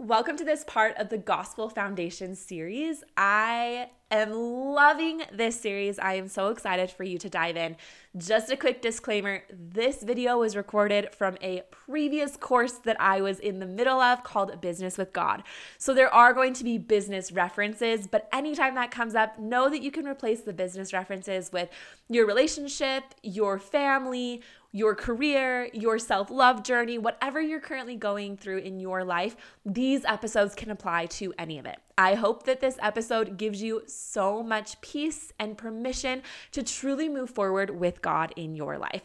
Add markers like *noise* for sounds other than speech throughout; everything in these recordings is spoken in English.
Welcome to this part of the Gospel Foundation series. I am loving this series. I am so excited for you to dive in. Just a quick disclaimer this video was recorded from a previous course that I was in the middle of called Business with God. So there are going to be business references, but anytime that comes up, know that you can replace the business references with your relationship, your family, your career, your self love journey, whatever you're currently going through in your life, these episodes can apply to any of it. I hope that this episode gives you so much peace and permission to truly move forward with God in your life.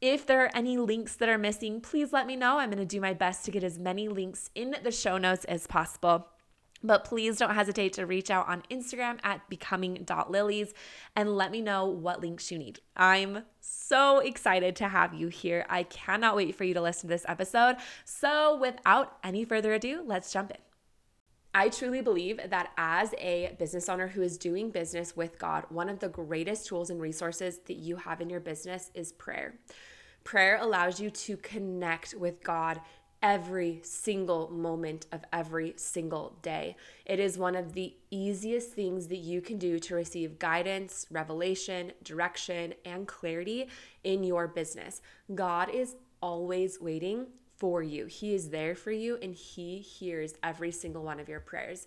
If there are any links that are missing, please let me know. I'm going to do my best to get as many links in the show notes as possible. But please don't hesitate to reach out on Instagram at becoming.lilies and let me know what links you need. I'm so excited to have you here. I cannot wait for you to listen to this episode. So, without any further ado, let's jump in. I truly believe that as a business owner who is doing business with God, one of the greatest tools and resources that you have in your business is prayer. Prayer allows you to connect with God every single moment of every single day. It is one of the easiest things that you can do to receive guidance, revelation, direction, and clarity in your business. God is always waiting for you. He is there for you and He hears every single one of your prayers.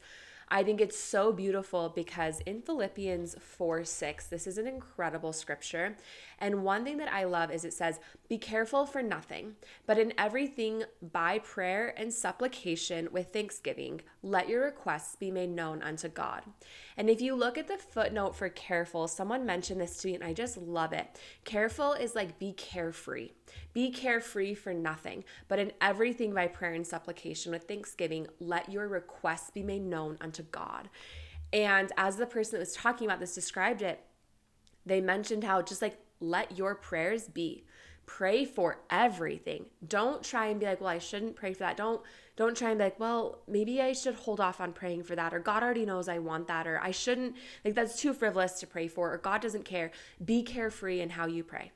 I think it's so beautiful because in Philippians 4 6, this is an incredible scripture. And one thing that I love is it says, Be careful for nothing, but in everything by prayer and supplication with thanksgiving, let your requests be made known unto God. And if you look at the footnote for careful, someone mentioned this to me and I just love it. Careful is like be carefree. Be carefree for nothing, but in everything by prayer and supplication with thanksgiving, let your requests be made known unto God. And as the person that was talking about this described it, they mentioned how just like let your prayers be. Pray for everything. Don't try and be like well i shouldn't pray for that. Don't don't try and be like well maybe i should hold off on praying for that or god already knows i want that or i shouldn't like that's too frivolous to pray for or god doesn't care. Be carefree in how you pray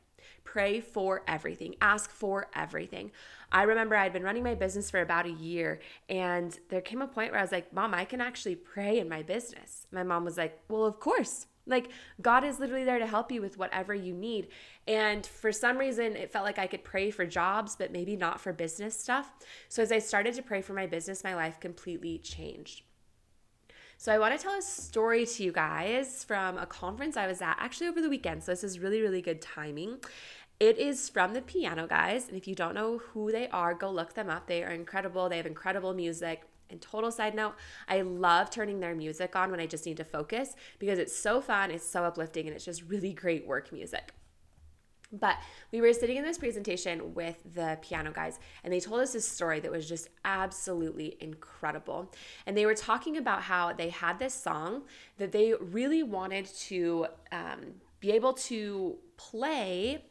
Pray for everything, ask for everything. I remember I'd been running my business for about a year, and there came a point where I was like, Mom, I can actually pray in my business. My mom was like, Well, of course. Like, God is literally there to help you with whatever you need. And for some reason, it felt like I could pray for jobs, but maybe not for business stuff. So, as I started to pray for my business, my life completely changed. So I want to tell a story to you guys from a conference I was at actually over the weekend. So this is really, really good timing. It is from the Piano Guys. And if you don't know who they are, go look them up. They are incredible. They have incredible music. And total side note, I love turning their music on when I just need to focus because it's so fun, it's so uplifting, and it's just really great work music. But we were sitting in this presentation with the piano guys, and they told us this story that was just absolutely incredible. And they were talking about how they had this song that they really wanted to um, be able to play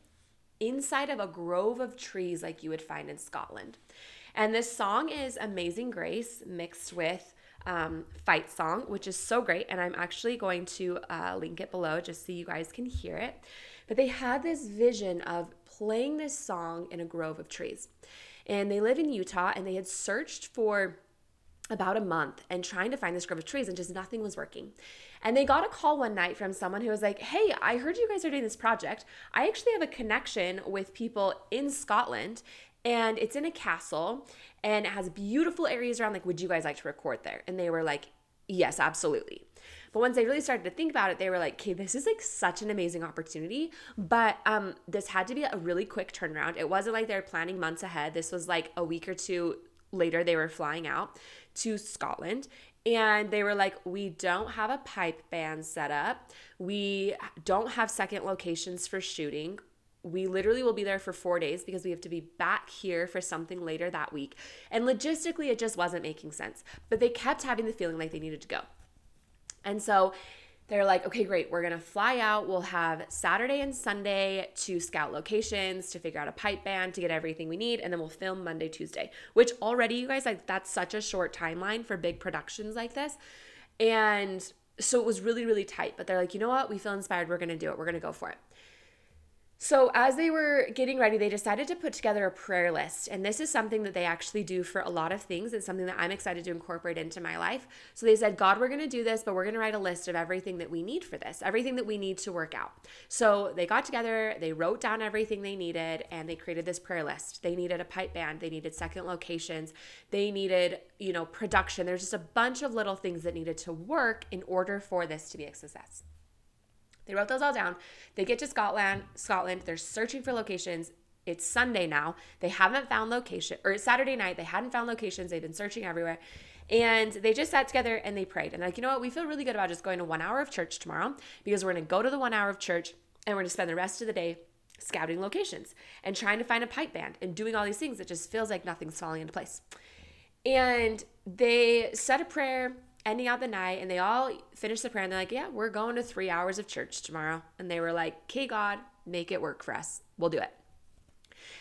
inside of a grove of trees like you would find in Scotland. And this song is Amazing Grace mixed with um, Fight Song, which is so great. And I'm actually going to uh, link it below just so you guys can hear it. But they had this vision of playing this song in a grove of trees. And they live in Utah and they had searched for about a month and trying to find this grove of trees and just nothing was working. And they got a call one night from someone who was like, Hey, I heard you guys are doing this project. I actually have a connection with people in Scotland and it's in a castle and it has beautiful areas around. Like, would you guys like to record there? And they were like, Yes, absolutely. But once they really started to think about it, they were like, okay, this is like such an amazing opportunity. But um, this had to be a really quick turnaround. It wasn't like they were planning months ahead. This was like a week or two later, they were flying out to Scotland. And they were like, we don't have a pipe band set up. We don't have second locations for shooting we literally will be there for four days because we have to be back here for something later that week. And logistically, it just wasn't making sense. But they kept having the feeling like they needed to go. And so they're like, okay, great, we're gonna fly out. We'll have Saturday and Sunday to scout locations, to figure out a pipe band, to get everything we need, and then we'll film Monday, Tuesday, which already, you guys, like that's such a short timeline for big productions like this. And so it was really, really tight. But they're like, you know what? We feel inspired. We're gonna do it. We're gonna go for it. So, as they were getting ready, they decided to put together a prayer list. And this is something that they actually do for a lot of things. It's something that I'm excited to incorporate into my life. So, they said, God, we're going to do this, but we're going to write a list of everything that we need for this, everything that we need to work out. So, they got together, they wrote down everything they needed, and they created this prayer list. They needed a pipe band, they needed second locations, they needed, you know, production. There's just a bunch of little things that needed to work in order for this to be a success. They wrote those all down. They get to Scotland, Scotland, they're searching for locations. It's Sunday now. They haven't found location or it's Saturday night. They hadn't found locations. They've been searching everywhere. And they just sat together and they prayed. And like, you know what? We feel really good about just going to one hour of church tomorrow because we're to go to the one hour of church and we're to spend the rest of the day scouting locations and trying to find a pipe band and doing all these things. It just feels like nothing's falling into place. And they said a prayer ending out the night and they all finished the prayer and they're like, Yeah, we're going to three hours of church tomorrow. And they were like, Okay, God, make it work for us. We'll do it.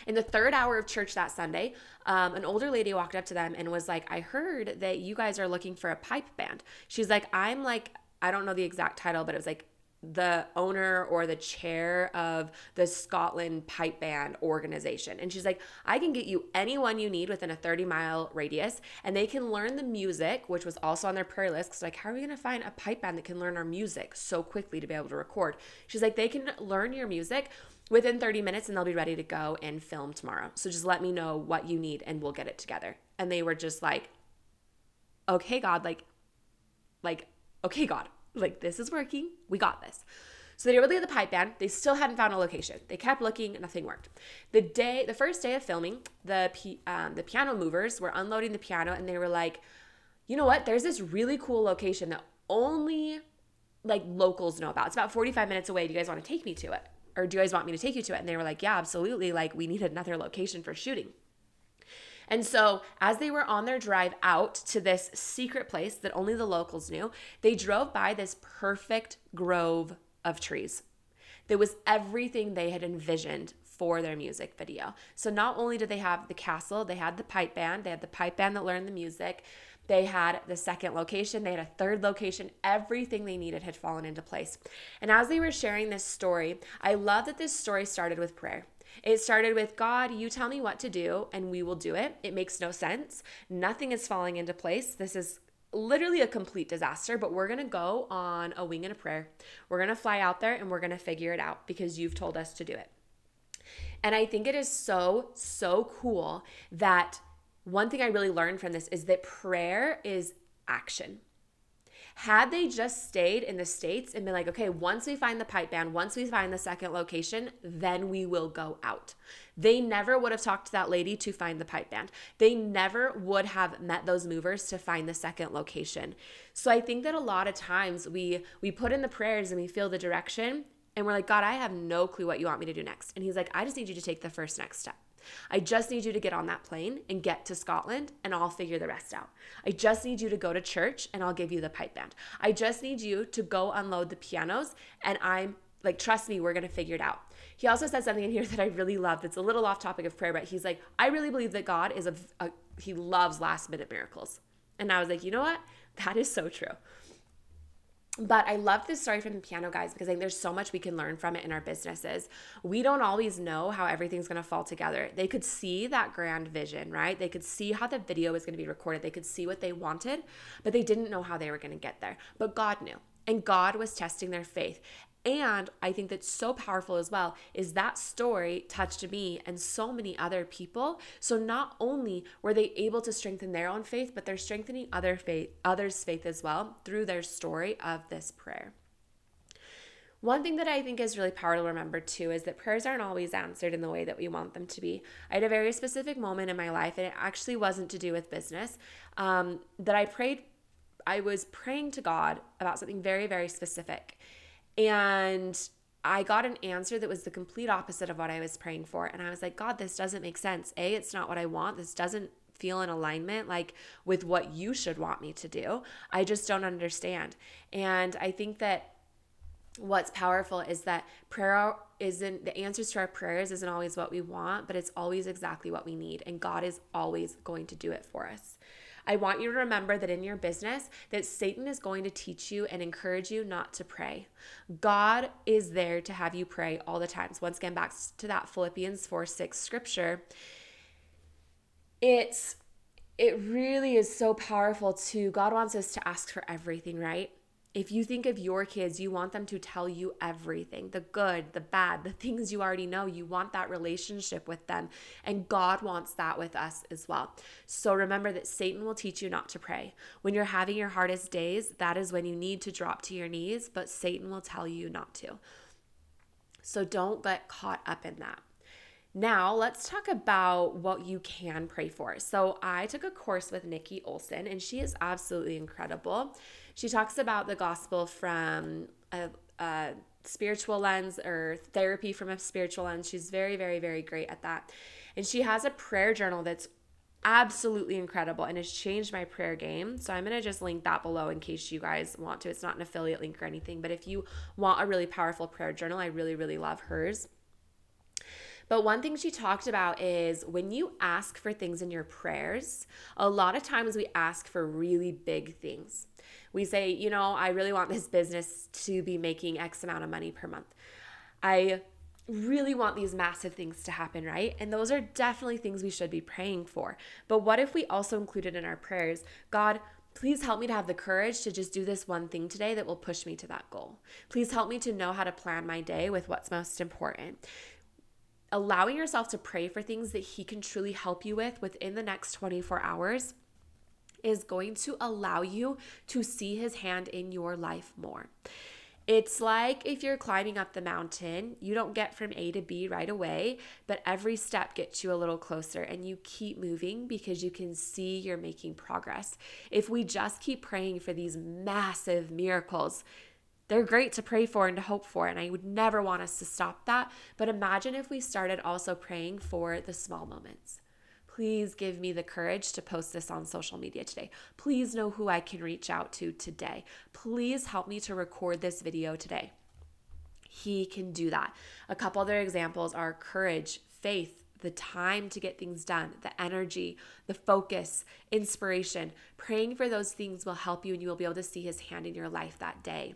In the third hour of church that Sunday, um, an older lady walked up to them and was like, I heard that you guys are looking for a pipe band. She's like, I'm like, I don't know the exact title, but it was like the owner or the chair of the Scotland Pipe Band organization. And she's like, I can get you anyone you need within a 30 mile radius, and they can learn the music, which was also on their prayer list. Cause like, how are we gonna find a pipe band that can learn our music so quickly to be able to record? She's like, they can learn your music within 30 minutes and they'll be ready to go and film tomorrow. So just let me know what you need and we'll get it together. And they were just like, okay, God, like, like, okay, God, like, this is working. We got this. So they were really at the pipe band. They still hadn't found a location. They kept looking, nothing worked. The day, the first day of filming, the um, the piano movers were unloading the piano, and they were like, "You know what? There's this really cool location that only like locals know about. It's about 45 minutes away. Do you guys want to take me to it, or do you guys want me to take you to it?" And they were like, "Yeah, absolutely. Like, we need another location for shooting." And so, as they were on their drive out to this secret place that only the locals knew, they drove by this perfect grove of trees. There was everything they had envisioned for their music video. So, not only did they have the castle, they had the pipe band, they had the pipe band that learned the music. They had the second location, they had a third location. Everything they needed had fallen into place. And as they were sharing this story, I love that this story started with prayer. It started with God, you tell me what to do and we will do it. It makes no sense. Nothing is falling into place. This is literally a complete disaster, but we're to go on a wing and a prayer. We're to fly out there and we're to figure it out because you've told us to do it. And I think it is so, so cool that one thing I really learned from this is that prayer is action. Had they just stayed in the States and been like, okay, once we find the pipe band, once we find the second location, then we will go out. They never would have talked to that lady to find the pipe band. They never would have met those movers to find the second location. So I think that a lot of times we we put in the prayers and we feel the direction and we're like, God, I have no clue what you want me to do next. And he's like, I just need you to take the first next step. I just need you to get on that plane and get to Scotland and I'll figure the rest out. I just need you to go to church and I'll give you the pipe band. I just need you to go unload the pianos and I'm like, trust me, we're going to figure it out. He also said something in here *laughs* that I really love that's a little off topic of prayer, but he's like, I really believe that God is a, a he loves last minute miracles. And I was like, you know what? That is so true. But I love this story from the piano guys because I think there's so much we can learn from it in our businesses. We don't always know how everything's going to fall together. They could see that grand vision, right? They could see how the video was going to be recorded. They could see what they wanted, but they didn't know how they were going to get there. But God knew. And God was testing their faith. And I think that's so powerful as well is that story touched me and so many other people. So not only were they able to strengthen their own faith, but they're strengthening other faith, others' faith as well through their story of this prayer. One thing that I think is really powerful to remember too is that prayers aren't always answered in the way that we want them to be. I had a very specific moment in my life, and it actually wasn't to do with business, um, that I prayed. I was praying to God about something very, very specific. And I got an answer that was the complete opposite of what I was praying for. And I was like, God, this doesn't make sense. A, it's not what I want. This doesn't feel in alignment like with what you should want me to do. I just don't understand. And I think that what's powerful is that prayer isn't the answers to our prayers isn't always what we want, but it's always exactly what we need. And God is always going to do it for us. I want you to remember that in your business that Satan is going to teach you and encourage you not to pray. God is there to have you pray all the times. Once again back to that Philippians 4 6 scripture. It's it really is so powerful too. God wants us to ask for everything, right? If you think of your kids, you want them to tell you everything the good, the bad, the *laughs* things you already know. You want that relationship with them. And God wants that with us as well. So remember that Satan will teach you not to pray. When you're having your hardest days, that is when you need to drop to your knees, but Satan will tell you not to. So don't get caught up in that. Now, let's talk about what you can pray for. So, I took a course with Nikki Olson, and she is absolutely incredible. She talks about the gospel from a, a spiritual lens or therapy from a spiritual lens. She's very, very, very great at that. And she has a prayer journal that's absolutely incredible and has changed my prayer game. So I'm going to just link that below in case you guys want to. It's not an affiliate link or anything, but if you want a really powerful prayer journal, I really, really love hers. But one thing she talked about is when you ask for things in your prayers, a lot of times we ask for really big things. We say, you know, I really want this business to be making X amount of money per month. I really want these massive things to happen, right? And those are definitely things we should be praying for. But what if we also included in our prayers, God, Please help me to have the courage to just do this one thing today that will push me to that goal. Please help me to know how to plan my day with what's most important allowing yourself to pray for things that He can truly help you with within the next 24 hours is going to allow you to see His hand in your life more. It's like if you're climbing up the mountain, you don't get from A to B right away, but every step gets you a little closer and you keep moving because you can see you're making progress. If we just keep praying for these massive miracles, they're great to pray for and to hope for, and I would never want us to stop that. But imagine if we started also praying for the small moments. Please give me the courage to post this on social media today. Please know who I can reach out to today. Please help me to record this video today. He can do that. A couple other examples are courage, faith, the time to get things done, the energy, the focus, inspiration. Praying for those things will help you and you will be able to see his hand in your life that day.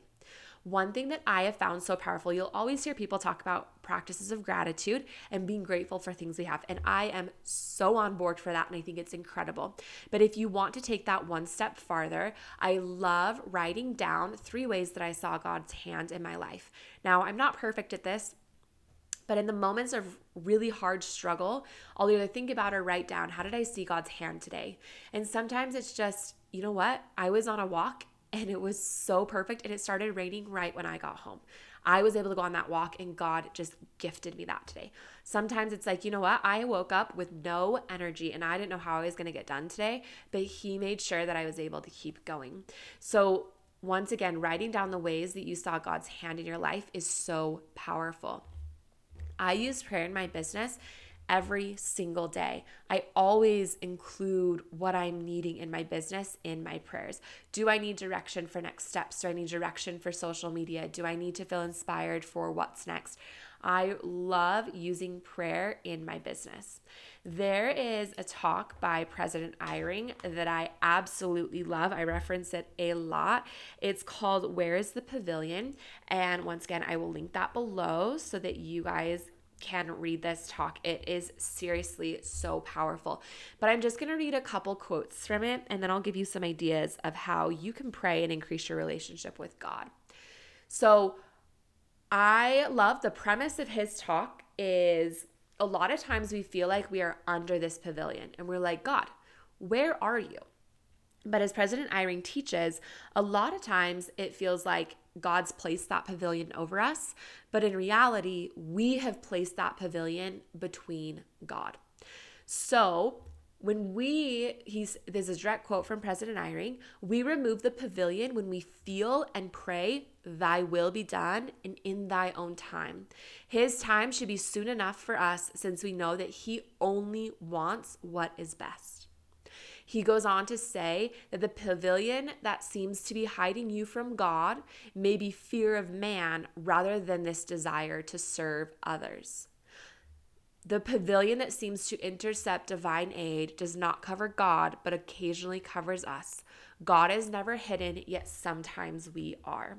One thing that I have found so powerful, you'll always hear people talk about practices of gratitude and being grateful for things we have. And I am so on board for that. And I think it's incredible. But if you want to take that one step farther, I love writing down three ways that I saw God's hand in my life. Now, I'm not perfect at this. But in the moments of really hard struggle, I'll either think about or write down, how did I see God's hand today? And sometimes it's just, you know what? I was on a walk and it was so perfect. And it started raining right when I got home. I was able to go on that walk, and God just gifted me that today. Sometimes it's like, you know what? I woke up with no energy and I didn't know how I was going to get done today, but He made sure that I was able to keep going. So, once again, writing down the ways that you saw God's hand in your life is so powerful. I use prayer in my business every single day. I always include what I'm needing in my business in my prayers. Do I need direction for next steps? Do I need direction for social media? Do I need to feel inspired for what's next? I love using prayer in my business. There is a talk by President Eyring that I absolutely love. I reference it a lot. It's called Where is the Pavilion? And once again, I will link that below so that you guys can read this talk. It is seriously so powerful. But I'm just going to read a couple quotes from it and then I'll give you some ideas of how you can pray and increase your relationship with God. So, I love the premise of his talk is a lot of times we feel like we are under this pavilion and we're like, God, where are you? But as President Eyring teaches, a lot of times it feels like God's placed that pavilion over us, but in reality, we have placed that pavilion between God. So, when we, he's, there's a direct quote from President Eyring, we remove the pavilion when we feel and pray, Thy will be done and in Thy own time. His time should be soon enough for us since we know that He only wants what is best. He goes on to say that the pavilion that seems to be hiding you from God may be fear of man rather than this desire to serve others. The pavilion that seems to intercept divine aid does not cover God, but occasionally covers us. God is never hidden, yet sometimes we are.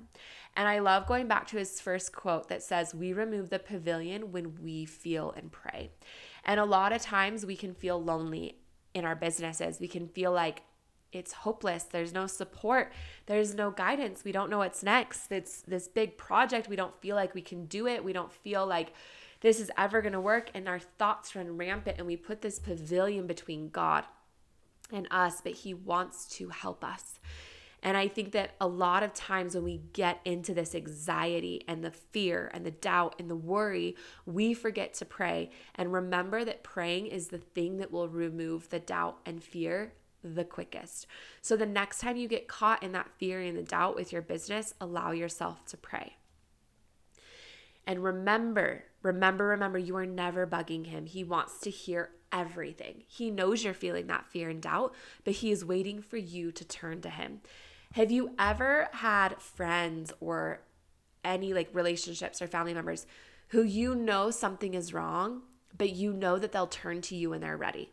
And I love going back to his first quote that says, We remove the pavilion when we feel and pray. And a lot of times we can feel lonely in our businesses. We can feel like it's hopeless. There's no support. There's no guidance. We don't know what's next. It's this big project. We don't feel like we can do it. We don't feel like this is ever going to work. And our thoughts run rampant. And we put this pavilion between God and us, but He wants to help us. And I think that a lot of times when we get into this anxiety and the fear and the doubt and the worry, we forget to pray and remember that praying is the thing that will remove the doubt and fear the quickest. So the next time you get caught in that fear and the doubt with your business, allow yourself to pray. And remember, remember, remember, you are never bugging him. He wants to hear everything. He knows you're feeling that fear and doubt, but he is waiting for you to turn to him. Have you ever had friends or any like relationships or family members who you know something is wrong, but you know that they'll turn to you when they're ready?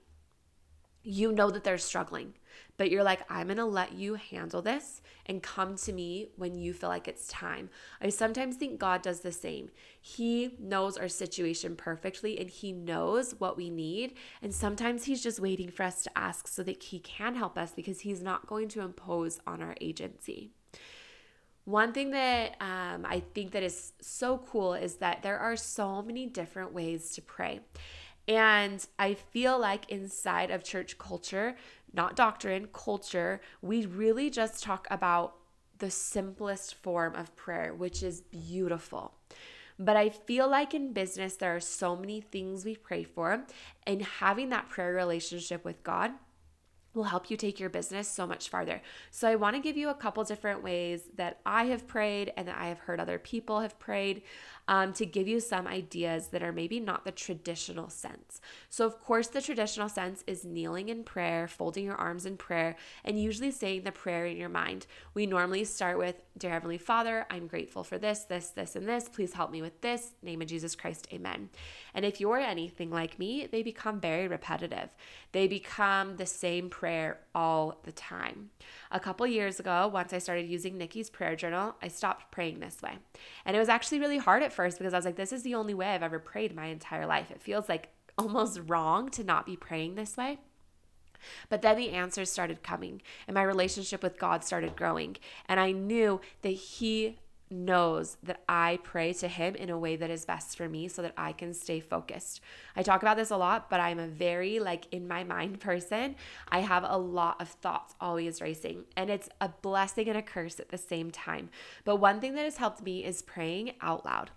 you know that they're struggling, but you're like, I'm to let you handle this and come to me when you feel like it's time. I sometimes think God does the same. He knows our situation perfectly and He knows what we need. And sometimes He's just waiting for us to ask so that He can help us because He's not going to impose on our agency. One thing that um, I think that is so cool is that there are so many different ways to pray. And I feel like inside of church culture, not doctrine, culture, we really just talk about the simplest form of prayer, which is beautiful. But I feel like in business, there are so many things we pray for, and having that prayer relationship with God will help you take your business so much farther. So I want to give you a couple different ways that I have prayed and that I have heard other people have prayed um, to give you some ideas that are maybe not the traditional sense. So, of course, the traditional sense is kneeling in prayer, folding your arms in prayer, and usually saying the prayer in your mind. We normally start with, Dear Heavenly Father, I'm grateful for this, this, this, and this. Please help me with this. Name of Jesus Christ, amen. And if you're anything like me, they become very repetitive. They become the same prayer all the time. A couple years ago, once I started using Nikki's prayer journal, I stopped praying this way. And it was actually really hard at first because I was like, this is the only way I've ever prayed my entire life. It feels like almost wrong to not be praying this way. But then the answers started coming, and my relationship with God started growing. And I knew that He knows that I pray to Him in a way that is best for me so that I can stay focused. I talk about this a lot, but I'm a very, like, in my mind *laughs* person. I have a lot of thoughts always racing, and it's a blessing and a curse at the same time. But one thing that has helped me is praying out loud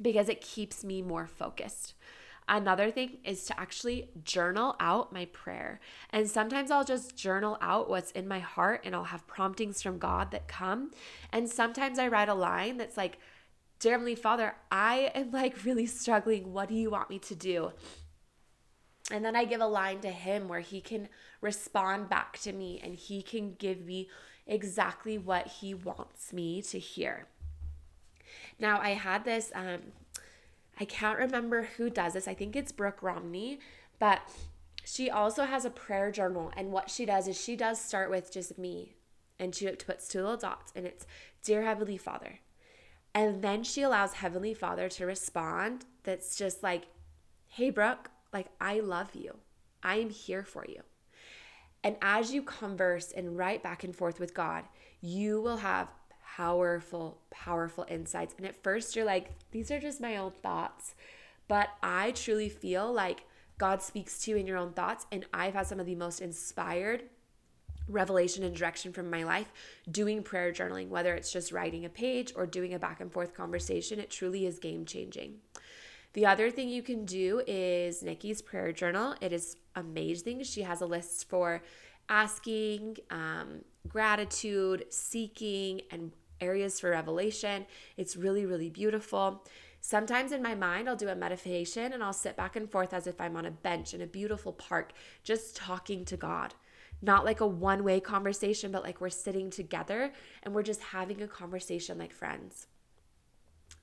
because it keeps me more focused. Another thing is to actually journal out my prayer. And sometimes I'll just journal out what's in my heart and I'll have promptings from God that come. And sometimes I write a line that's like, Dear Heavenly Father, I am like really struggling. What do you want me to do? And then I give a line to Him where He can respond back to me and He can give me exactly what He wants me to hear. Now, I had this um, I can't remember who does this. I think it's Brooke Romney, but she also has a prayer journal. And what she does is she does start with just me. And she puts two little dots, and it's Dear Heavenly Father. And then she allows Heavenly Father to respond that's just like, Hey, Brooke, like, I love you. I am here for you. And as you converse and write back and forth with God, you will have powerful, powerful insights. And at first, you're like, these are just my own thoughts. But I truly feel like God speaks to you in your own thoughts. And I've had some of the most inspired revelation and direction from my life doing prayer journaling, whether it's just writing a page or doing a back and forth conversation. It truly is game changing. The other thing you can do is Nikki's prayer journal. It is amazing. She has a list for asking, um, gratitude, seeking, and areas for revelation. It's really, really beautiful. Sometimes in my mind, I'll do a meditation and I'll sit back and forth as if I'm on a bench in a beautiful park, just talking to God. Not like a one way conversation, but like we're sitting together and we're just having a conversation like friends.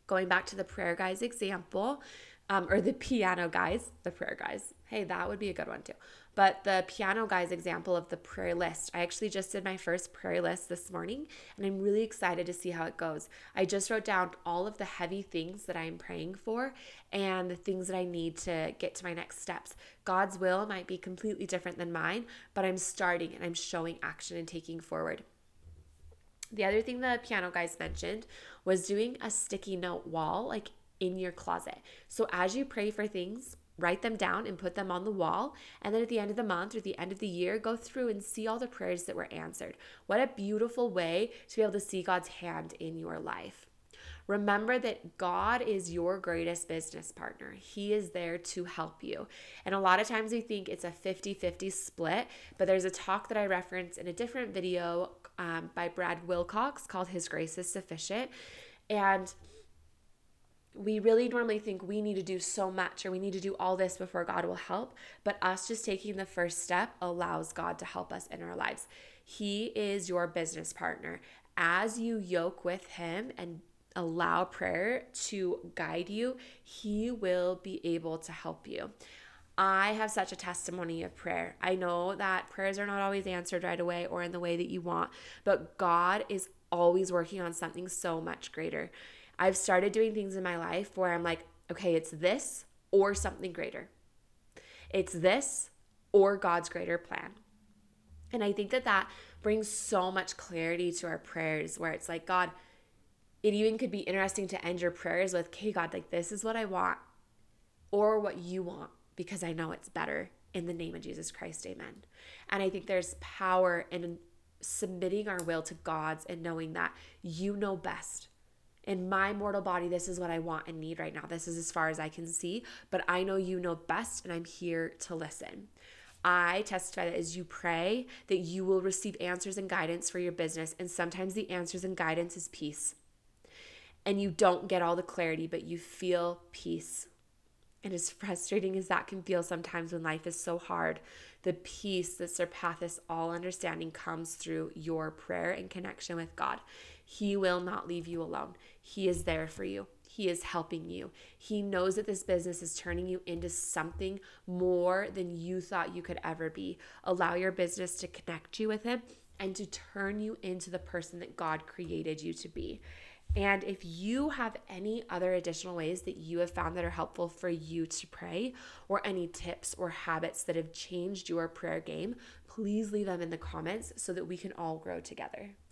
Going back to the prayer guys example, um, or the piano guys, the prayer guys. Hey, that would be a good one too. But the piano guys example of the prayer list, I actually just did my first prayer list this morning and I'm really excited to see how it goes. I just wrote down all of the heavy things that I'm praying for and the things that I need to get to my next steps. God's will might be completely different than mine, but I'm starting and I'm showing action and taking forward. The other thing the piano guys mentioned was doing a sticky note wall, like in your closet. So as you pray for things, write them down and put them on the wall. And then at the end of the month or the end of the year, go through and see all the prayers that were answered. What a beautiful way to be able to see God's hand in your life. Remember that God is your greatest business partner. He is there to help you. And a lot of times we think it's a 50 50 split, but there's a talk that I reference in a different video um, by Brad Wilcox called His Grace is Sufficient. And we really normally think we need to do so much or we need to do all this before God will help, but us just taking the first step allows God to help us in our lives. He is your business partner. As you yoke with Him and allow prayer to guide you, He will be able to help you. I have such a testimony of prayer. I know that prayers are not always answered right away or in the way that you want, but God is always working on something so much greater. I've started doing things in my life where I'm like, okay, it's this or something greater. It's this or God's greater plan. And I think that that brings so much clarity to our prayers where it's like, God, it even could be interesting to end your prayers with, okay, God, like this is what I want or what you want because I know it's better in the name of Jesus Christ. Amen. And I think there's power in submitting our will to God's and knowing that you know best in my mortal body, this is what I want and need right now. This is as far as I can see, but I know you know best and I'm here to listen. I testify that as you pray, that you will receive answers and guidance for your business. And sometimes the answers and guidance is peace. And you don't get all the clarity, but you feel peace. And as *laughs* frustrating as that can feel sometimes when life is so hard, the peace that surpasses all understanding comes through your prayer and connection with God. He will not leave you alone. He is there for you. He is helping you. He knows that this business is turning you into something more than you thought you could ever be. Allow your business to connect you with Him and to turn you into the person that God created you to be. And if you have any other additional ways that you have found that are helpful for you to pray, or any tips or habits that have changed your prayer game, please leave them in the comments so that we can all grow together.